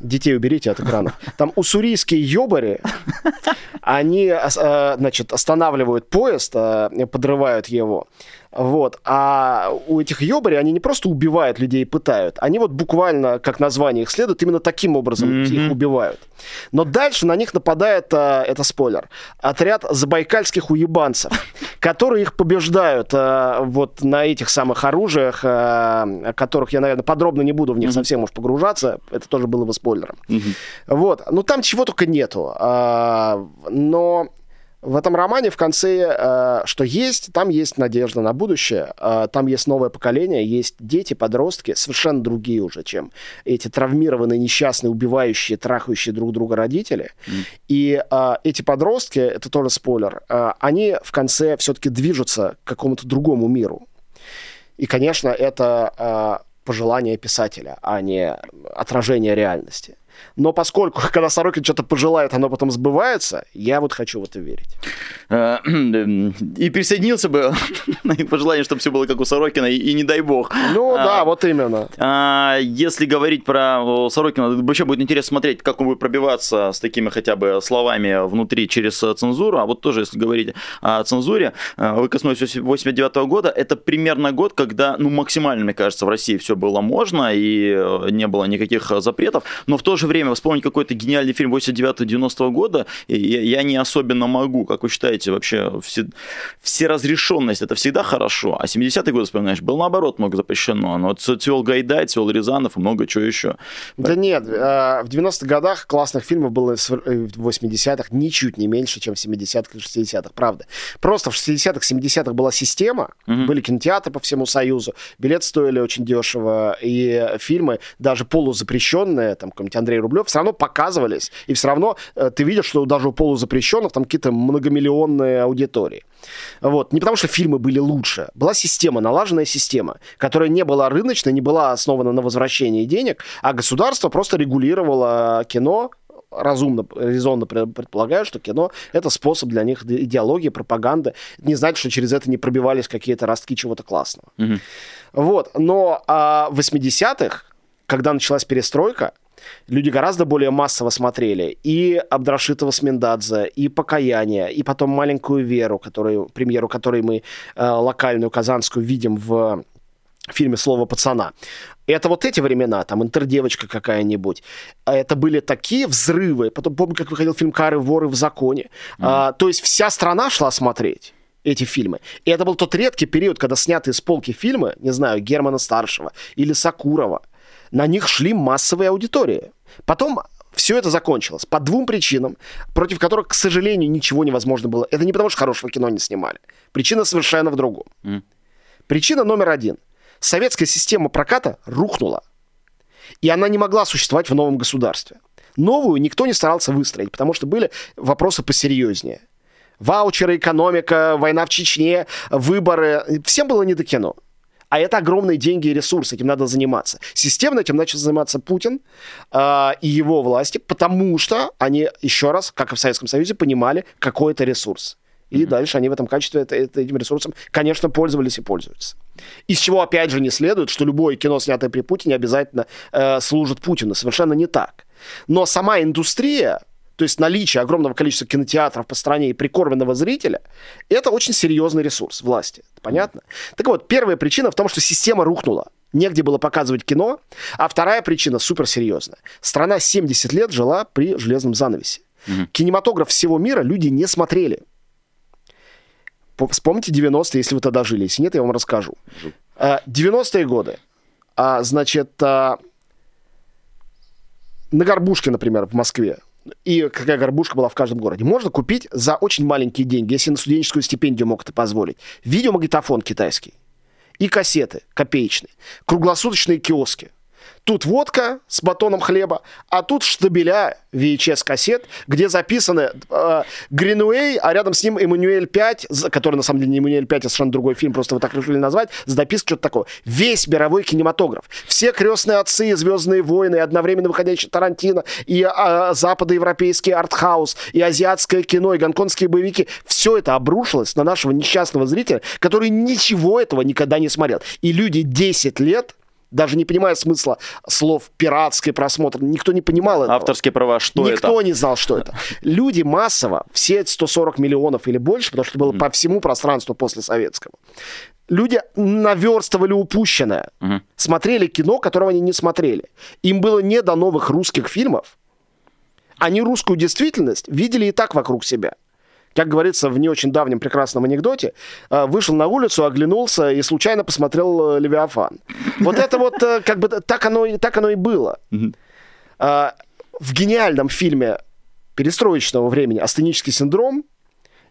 Детей уберите от экранов. Там уссурийские ёбари, они, э, значит, останавливают поезд, э, подрывают его. Вот. А у этих ёбарей они не просто убивают людей и пытают, они вот буквально, как название их следует, именно таким образом Мгм. их убивают. Но дальше на них нападает, э, это спойлер, отряд забайкальских уебанцев, *laughs* которые их побеждают э, вот на этих самых оружиях, о которых я, наверное, подробно не буду в них Мгм. совсем уж погружаться, это тоже было бы спойлером. Мгм. Вот, ну там чего только нету, А, но в этом романе в конце, э, что есть, там есть надежда на будущее, а, там есть новое поколение, есть дети, подростки, совершенно другие уже, чем эти травмированные, несчастные, убивающие, трахающие друг друга родители. Мгм. И а, эти подростки, это тоже спойлер, они в конце все-таки движутся к какому-то другому миру. И, конечно, это пожелание писателя, а не отражение реальности. Но поскольку, *laughs* когда Сорокин что-то пожелает, оно потом сбывается, я вот хочу в это верить. Э, *clears throat* и присоединился бы *laughs* на пожелание, чтобы все было как у Сорокина, и, и не дай бог. Ну а, да, вот именно. А, если говорить про Сорокина, вообще будет интересно смотреть, как он будет пробиваться с такими хотя бы словами внутри через цензуру. А вот тоже, если говорить о цензуре, э, вы коснулись 89 года, это примерно год, когда, ну, максимально, мне кажется, в России все было можно, и э, не было никаких запретов, но в то же время вспомнить какой-то гениальный фильм 89-90 года я, я не особенно могу. Как вы считаете, вообще все, все разрешенность это всегда хорошо, а 70-е годы, вспоминаешь, был наоборот много запрещено. Но цвел Гайдай, цвел Рязанов и много чего еще. Да нет, э, в 90-х годах классных фильмов было э, в 80-х ничуть не меньше, чем в 70-х и 60-х, правда. Просто в 60-х, 70-х была система, угу. были кинотеатры по всему Союзу, билеты стоили очень дешево, и фильмы, даже полузапрещенные, там, какой-нибудь Андрей Рублев, все равно показывались, и все равно э, ты видишь, что даже у полузапрещенных там какие-то многомиллионные аудитории. Вот. Не потому, что фильмы были лучше. Была система, налаженная система, которая не была рыночной, не была основана на возвращении денег, а государство просто регулировало кино, разумно, резонно предполагаю, что кино — это способ для них идеологии, пропаганды. Не значит, что через это не пробивались какие-то ростки чего-то классного. Угу. Вот. Но а, в 80-х, когда началась перестройка, люди гораздо более массово смотрели и Абдрашитова Смендадзе, и «Покаяние», и потом «Маленькую Веру», которую, премьеру которой мы э, локальную казанскую видим в фильме «Слово пацана». Это вот эти времена, там, интердевочка какая-нибудь. А это были такие взрывы. Потом помню, как выходил фильм «Кары, воры в законе». Mm. А, то есть вся страна шла смотреть эти фильмы. И это был тот редкий период, когда снятые с полки фильмы, не знаю, Германа Старшего или Сакурова – на них шли массовые аудитории. Потом все это закончилось по двум причинам, против которых, к сожалению, ничего невозможно было. Это не потому, что хорошего кино не снимали. Причина совершенно в другом. Mm. Причина номер один. Советская система проката рухнула. И она не могла существовать в новом государстве. Новую никто не старался выстроить, потому что были вопросы посерьезнее. Ваучеры, экономика, война в Чечне, выборы. Всем было не до кино. А это огромные деньги и ресурсы, этим надо заниматься. Системно этим начал заниматься Путин э, и его власти, потому что они, еще раз, как и в Советском Союзе, понимали, какой это ресурс. И mm-hmm. дальше они в этом качестве это, это, этим ресурсом, конечно, пользовались и пользуются. Из чего, опять же, не следует, что любое кино, снятое при Путине, обязательно э, служит Путину. Совершенно не так. Но сама индустрия то есть наличие огромного количества кинотеатров по стране и прикормленного зрителя, это очень серьезный ресурс власти. Понятно? Так вот, первая причина в том, что система рухнула. Негде было показывать кино. А вторая причина суперсерьезная. Страна 70 лет жила при железном занавесе. Угу. Кинематограф всего мира люди не смотрели. Вспомните 90-е, если вы тогда жили. Если нет, я вам расскажу. 90-е а, годы. А, значит, а, на Горбушке, например, в Москве и какая горбушка была в каждом городе, можно купить за очень маленькие деньги, если на студенческую стипендию мог это позволить. Видеомагнитофон китайский и кассеты копеечные, круглосуточные киоски – Тут водка с батоном хлеба, а тут штабеля VHS-кассет, где записаны э, Гринуэй, а рядом с ним Эммануэль 5, который на самом деле не Эммануэль 5, а совершенно другой фильм, просто вы так решили назвать, с допиской что-то такое. Весь мировой кинематограф. Все крестные отцы Звездные войны, одновременно выходящий Тарантино, и э, западноевропейский артхаус, и азиатское кино, и гонконгские боевики. Все это обрушилось на нашего несчастного зрителя, который ничего этого никогда не смотрел. И люди 10 лет даже не понимая смысла слов пиратский просмотр, никто не понимал этого. Авторские права, что никто это? Никто не знал, что это. Люди массово, все 140 миллионов или больше, потому что было mm. по всему пространству после советского, люди наверстывали упущенное, mm смотрели кино, которого они не смотрели. Им было не до новых русских фильмов. Они русскую действительность видели и так вокруг себя как говорится в не очень давнем прекрасном анекдоте, э, вышел на улицу, оглянулся и случайно посмотрел э, «Левиафан». Вот это вот э, как бы так оно, так оно и было. В гениальном фильме перестроечного времени «Астенический синдром»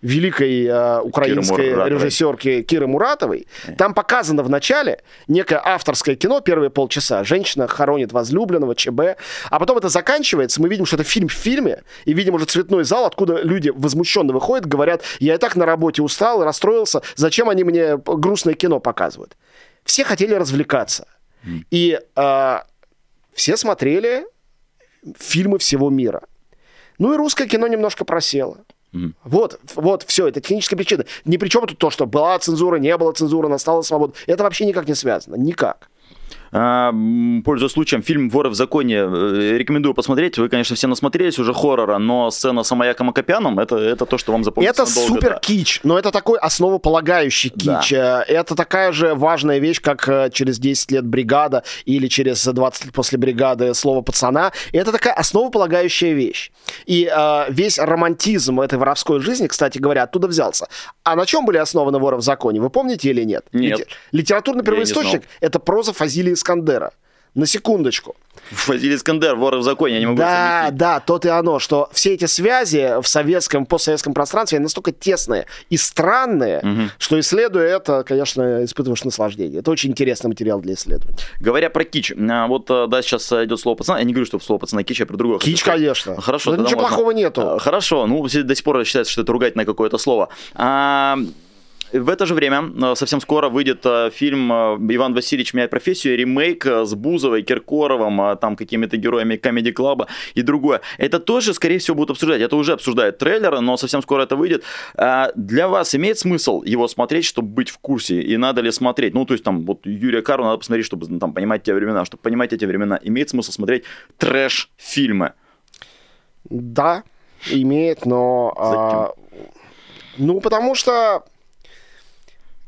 великой э, украинской режиссерки Киры Муратовой. Там показано в начале некое авторское кино, первые полчаса. Женщина хоронит возлюбленного, ЧБ. А потом это заканчивается, мы видим, что это фильм в фильме, и видим уже цветной зал, откуда люди возмущенно выходят, говорят, я и так на работе устал, расстроился, зачем они мне грустное кино показывают? Все хотели развлекаться. И э, все смотрели фильмы всего мира. Ну и русское кино немножко просело. Вот, вот, все, это техническая причина. Ни при чем тут то, что была цензура, не было цензуры, настала свобода. Это вообще никак не связано. Никак. А, пользуясь случаем, фильм «Воры в законе» э, рекомендую посмотреть. Вы, конечно, все насмотрелись уже хоррора, но сцена с Амаяком Акопяном это, это то, что вам запомнится Это супер да. кич, но это такой основополагающий кич. Да. Э, это такая же важная вещь, как э, через 10 лет «Бригада» или через 20 лет после «Бригады» слово «пацана». Это такая основополагающая вещь. И э, весь романтизм этой воровской жизни, кстати говоря, оттуда взялся. А на чем были основаны «Воры в законе»? Вы помните или нет? Нет. Литературный первоисточник — это проза Фазилии Искандера. На секундочку. Фазиль Искандер, вор в законе, я не могу Да, да, то и оно, что все эти связи в советском, постсоветском пространстве они настолько тесные и странные, угу. что исследуя это, конечно, испытываешь наслаждение. Это очень интересный материал для исследования. Говоря про кич, а, вот а, да, сейчас идет слово пацана, я не говорю, что слово пацана кич, я про другое. Кич, конечно. Хорошо. Но ничего можно. плохого нету. А, хорошо, ну, до сих пор считается, что это ругательное какое-то слово. А, в это же время э, совсем скоро выйдет э, фильм э, «Иван Васильевич меняет профессию», ремейк с Бузовой, Киркоровым, там какими-то героями Comedy Club и другое. Это тоже, скорее всего, будут обсуждать. Это уже обсуждают трейлеры, но совсем скоро это выйдет. А для вас имеет смысл его смотреть, чтобы быть в курсе? И надо ли смотреть? Ну, то есть там вот Юрия Кару надо посмотреть, чтобы ну, там понимать те времена. Чтобы понимать эти времена, имеет смысл смотреть трэш-фильмы? Да, имеет, но... А, ну, потому что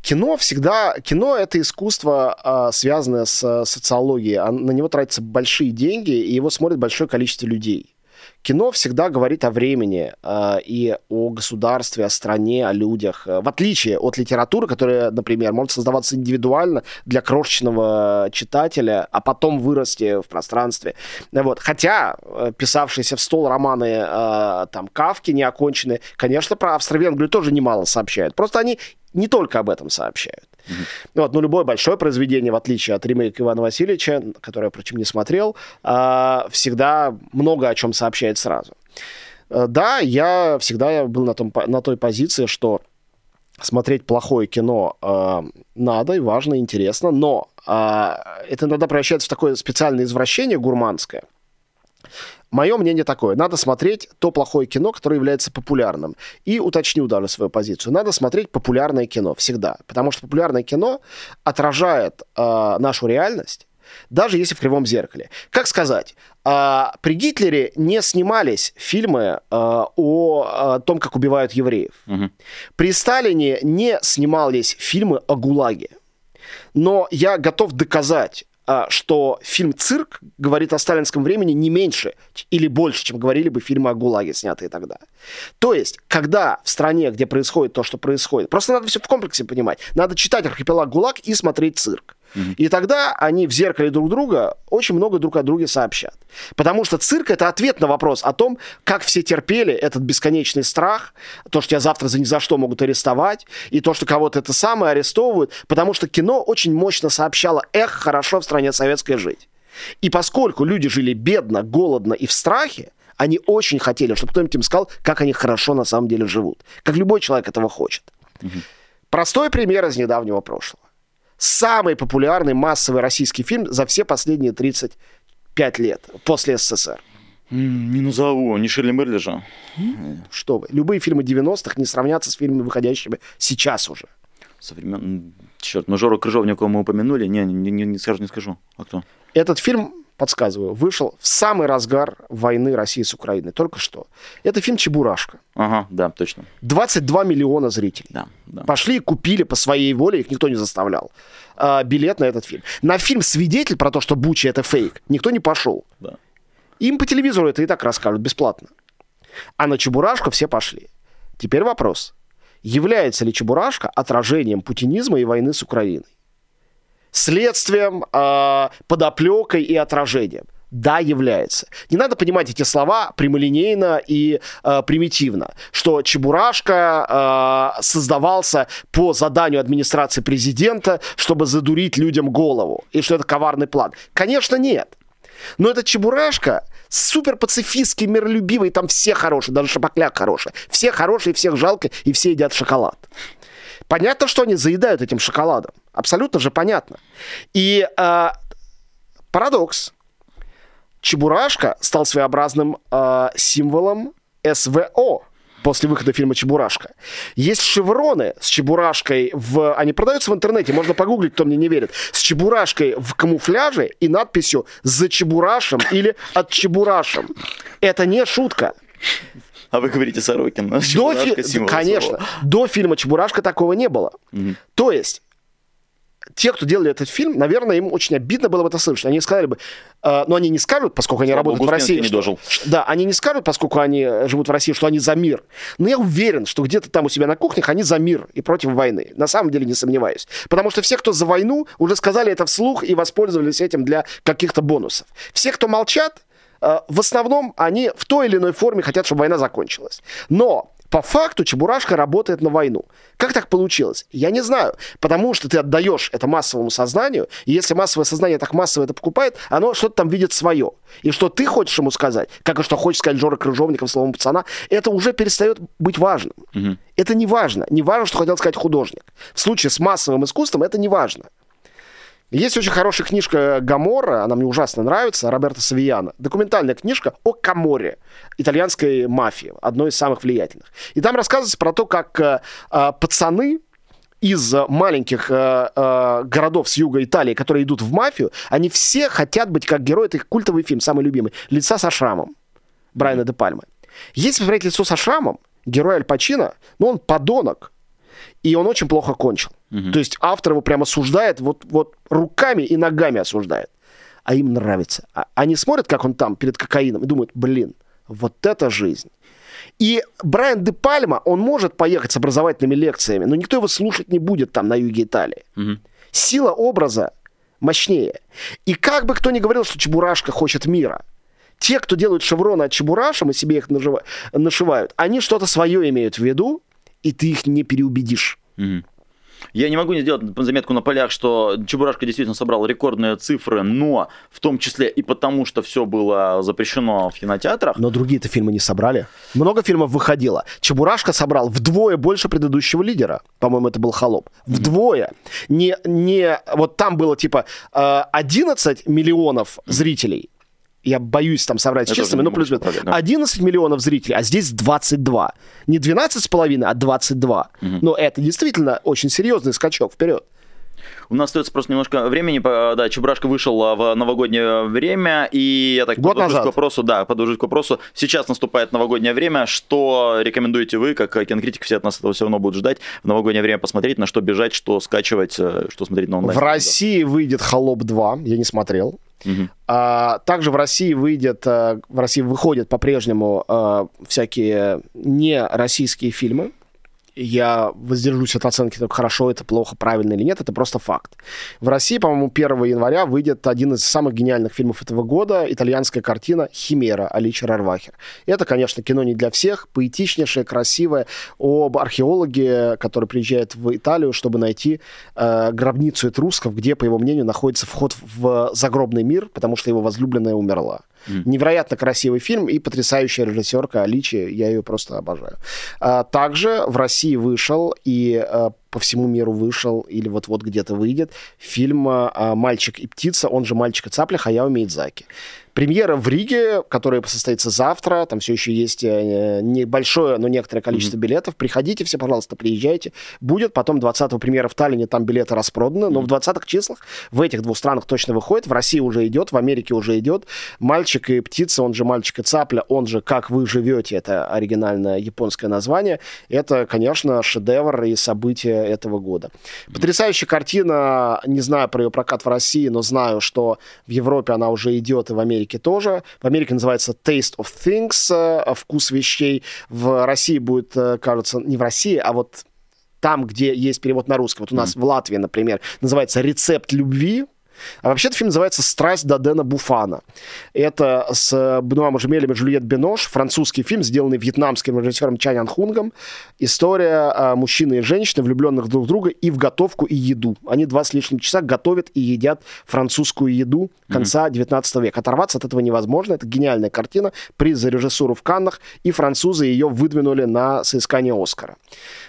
Кино всегда, кино это искусство, а, связанное с социологией. А на него тратятся большие деньги, и его смотрит большое количество людей. Кино всегда говорит о времени э, и о государстве, о стране, о людях. В отличие от литературы, которая, например, может создаваться индивидуально для крошечного читателя, а потом вырасти в пространстве. Вот. Хотя э, писавшиеся в стол романы э, там Кавки неоконченные, конечно, про Австро-Венгрию тоже немало сообщают. Просто они не только об этом сообщают. Mm-hmm. Вот, но любое большое произведение, в отличие от ремейка Ивана Васильевича, которое, впрочем, не смотрел, а, всегда много о чем сообщает сразу. Э, да, я всегда был на, том, на той позиции, что смотреть плохое кино э, надо и важно, и интересно, но э, это иногда превращается в такое специальное извращение гурманское, Мое мнение такое. Надо смотреть то плохое кино, которое является популярным. И уточню даже свою позицию. Надо смотреть популярное кино всегда. Потому что популярное кино отражает э, нашу реальность, даже если в кривом зеркале. Как сказать, э, при Гитлере не снимались фильмы э, о, о том, как убивают евреев. Угу. При Сталине не снимались фильмы о ГУЛАГе. Но я готов доказать что фильм «Цирк» говорит о сталинском времени не меньше или больше, чем говорили бы фильмы о ГУЛАГе, снятые тогда. То есть, когда в стране, где происходит то, что происходит, просто надо все в комплексе понимать. Надо читать «Архипелаг ГУЛАГ» и смотреть «Цирк». И тогда они в зеркале друг друга очень много друг о друге сообщат. Потому что цирк это ответ на вопрос о том, как все терпели этот бесконечный страх, то, что тебя завтра за ни за что могут арестовать, и то, что кого-то это самое арестовывают, потому что кино очень мощно сообщало, эх, хорошо в стране советской жить. И поскольку люди жили бедно, голодно и в страхе, они очень хотели, чтобы кто-нибудь им сказал, как они хорошо на самом деле живут. Как любой человек этого хочет. Угу. Простой пример из недавнего прошлого самый популярный массовый российский фильм за все последние 35 лет после СССР. Не назову, не Ширли Мерли же. Что вы, любые фильмы 90-х не сравнятся с фильмами, выходящими сейчас уже. Современ... Черт, ну Жору Крыжовникова мы упомянули. Не, не, не, не скажу, не скажу. А кто? Этот фильм подсказываю, вышел в самый разгар войны России с Украиной, только что. Это фильм «Чебурашка». Ага, да, точно. 22 миллиона зрителей. Да, да. Пошли и купили по своей воле, их никто не заставлял, а, билет на этот фильм. На фильм «Свидетель» про то, что Буча — это фейк, никто не пошел. Да. Им по телевизору это и так расскажут бесплатно. А на «Чебурашку» все пошли. Теперь вопрос. Является ли «Чебурашка» отражением путинизма и войны с Украиной? Следствием, э, подоплекой и отражением. Да, является. Не надо понимать эти слова прямолинейно и э, примитивно, что Чебурашка э, создавался по заданию администрации президента, чтобы задурить людям голову, и что это коварный план. Конечно, нет. Но этот Чебурашка супер пацифистский, миролюбивый, там все хорошие, даже Шапокляк хороший. Все хорошие, всех жалко, и все едят шоколад. Понятно, что они заедают этим шоколадом. Абсолютно же понятно. И э, парадокс. Чебурашка стал своеобразным э, символом СВО после выхода фильма «Чебурашка». Есть шевроны с Чебурашкой в... Они продаются в интернете, можно погуглить, кто мне не верит. С Чебурашкой в камуфляже и надписью «За Чебурашем» или «От Чебурашем». Это не шутка. А вы говорите Сорокин. До фи... Конечно. До фильма «Чебурашка» такого не было. Угу. То есть те, кто делали этот фильм, наверное, им очень обидно было бы это слышать. Они сказали бы, э, но они не скажут, поскольку они Слава работают Богу, в России. Не что, дожил. Да, они не скажут, поскольку они живут в России, что они за мир. Но я уверен, что где-то там у себя на кухнях они за мир и против войны. На самом деле не сомневаюсь. Потому что все, кто за войну, уже сказали это вслух и воспользовались этим для каких-то бонусов. Все, кто молчат, э, в основном они в той или иной форме хотят, чтобы война закончилась. Но по факту Чебурашка работает на войну. Как так получилось? Я не знаю. Потому что ты отдаешь это массовому сознанию, и если массовое сознание так массово это покупает, оно что-то там видит свое. И что ты хочешь ему сказать, как и что хочет сказать Жора Крыжовников словом пацана, это уже перестает быть важным. Угу. Это не важно. Не важно, что хотел сказать художник. В случае с массовым искусством это не важно. Есть очень хорошая книжка Гамора, она мне ужасно нравится, Роберто Савияна. Документальная книжка о Каморе, итальянской мафии, одной из самых влиятельных. И там рассказывается про то, как э, э, пацаны из маленьких э, э, городов с юга Италии, которые идут в мафию, они все хотят быть как герои. Это их культовый фильм, самый любимый. «Лица со шрамом» Брайана де Пальмы. Если посмотреть «Лицо со шрамом», герой Аль Пачино, ну, он подонок, и он очень плохо кончил. Угу. То есть автор его прямо осуждает, вот, вот руками и ногами осуждает. А им нравится. А, они смотрят, как он там перед кокаином, и думают, блин, вот это жизнь. И Брайан де Пальма, он может поехать с образовательными лекциями, но никто его слушать не будет там на юге Италии. Угу. Сила образа мощнее. И как бы кто ни говорил, что Чебурашка хочет мира, те, кто делают шевроны от Чебурашем и себе их нажива... нашивают, они что-то свое имеют в виду, и ты их не переубедишь. Угу. Я не могу не сделать заметку на полях, что Чебурашка действительно собрал рекордные цифры, но в том числе и потому, что все было запрещено в кинотеатрах. Но другие-то фильмы не собрали. Много фильмов выходило. Чебурашка собрал вдвое больше предыдущего лидера. По-моему, это был Холоп. Вдвое. Не, не, вот там было типа 11 э, миллионов зрителей я боюсь там соврать с числами, но плюс 11 миллионов зрителей, а здесь 22. Не 12,5, а 22. Угу. Но это действительно очень серьезный скачок вперед. У нас остается просто немножко времени. Да, Чебурашка вышел а, в новогоднее время, и я так Год назад. к вопросу, да, подложить к вопросу. Сейчас наступает новогоднее время. Что рекомендуете вы, как кинокритик, все от нас этого все равно будут ждать, в новогоднее время посмотреть, на что бежать, что скачивать, э, что смотреть на онлайн? В России выйдет «Холоп 2», я не смотрел. А, также в России выйдет, э, в России выходят по-прежнему а, всякие не российские фильмы я воздержусь от оценки, так хорошо это, плохо, правильно или нет, это просто факт. В России, по-моему, 1 января выйдет один из самых гениальных фильмов этого года, итальянская картина «Химера» Аличи Рарвахер. Это, конечно, кино не для всех, поэтичнейшее, красивое, об археологе, который приезжает в Италию, чтобы найти э, гробницу этрусков, где, по его мнению, находится вход в загробный мир, потому что его возлюбленная умерла. Mm. Невероятно красивый фильм и потрясающая режиссерка Аличи, я ее просто обожаю. А, также в России вышел и а, по всему миру вышел или вот-вот где-то выйдет фильм а, «Мальчик и птица», он же «Мальчик и цапля» Хаяо Мидзаки. Премьера в Риге, которая состоится завтра. Там все еще есть э, небольшое, но некоторое количество mm-hmm. билетов. Приходите все, пожалуйста, приезжайте. Будет потом 20-го премьера в Таллине, там билеты распроданы. Но mm-hmm. в 20-х числах в этих двух странах точно выходит. В России уже идет, в Америке уже идет. «Мальчик и птица», он же «Мальчик и цапля», он же «Как вы живете», это оригинальное японское название. Это, конечно, шедевр и событие этого года. Потрясающая картина, не знаю про ее прокат в России, но знаю, что в Европе она уже идет и в Америке тоже. В Америке называется Taste of Things, э, вкус вещей. В России будет, э, кажется, не в России, а вот там, где есть перевод на русский. Вот у нас mm. в Латвии, например, называется «Рецепт любви», а вообще-то фильм называется «Страсть до Дэна Буфана». Это с Бенуа Жемелем и Жюльет Бенош, французский фильм, сделанный вьетнамским режиссером Чан Ян Хунгом. История а, мужчины и женщины, влюбленных друг в друга, и в готовку, и еду. Они два с лишним часа готовят и едят французскую еду конца mm-hmm. 19 века. Оторваться от этого невозможно. Это гениальная картина, приз за режиссуру в Каннах, и французы ее выдвинули на соискание Оскара.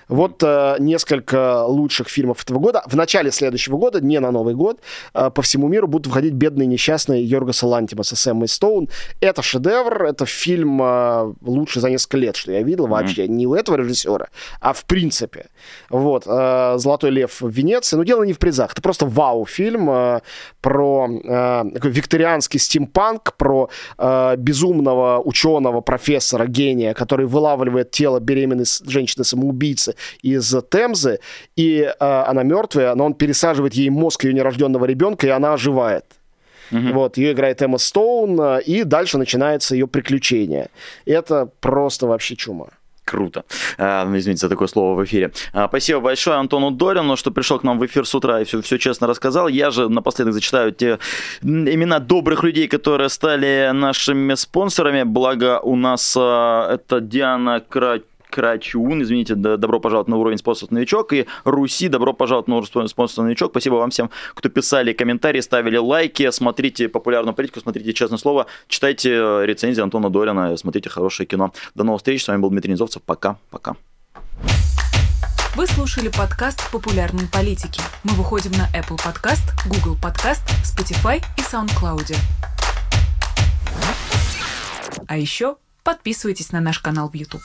Вот э, несколько лучших фильмов этого года. В начале следующего года, не на Новый год, э, по всему миру будут выходить бедные несчастные Йоргаса Лантимаса с Эммой Стоун. Это шедевр, это фильм э, лучший за несколько лет, что я видел вообще. Mm-hmm. Не у этого режиссера, а в принципе. Вот. Э, «Золотой лев» в Венеции. Но дело не в призах. Это просто вау-фильм э, про э, такой викторианский стимпанк, про э, безумного ученого, профессора, гения, который вылавливает тело беременной женщины-самоубийцы из Темзы, и э, она мертвая, но он пересаживает ей мозг ее нерожденного ребенка, и она оживает. Mm-hmm. Вот, ее играет Эмма Стоун, э, и дальше начинается ее приключение. Это просто вообще чума. Круто. А, извините за такое слово в эфире. А, спасибо большое Антону Долину, что пришел к нам в эфир с утра и все, все честно рассказал. Я же напоследок зачитаю те имена добрых людей, которые стали нашими спонсорами. Благо у нас а, это Диана Крать Крачун, извините, добро пожаловать на уровень спонсор новичок, и Руси, добро пожаловать на уровень спонсор новичок. Спасибо вам всем, кто писали комментарии, ставили лайки, смотрите популярную политику, смотрите честное слово, читайте э, рецензии Антона Долина, смотрите хорошее кино. До новых встреч, с вами был Дмитрий Низовцев, пока-пока. Вы слушали подкаст «Популярные политики». Мы выходим на Apple Podcast, Google Podcast, Spotify и SoundCloud. А еще подписывайтесь на наш канал в YouTube.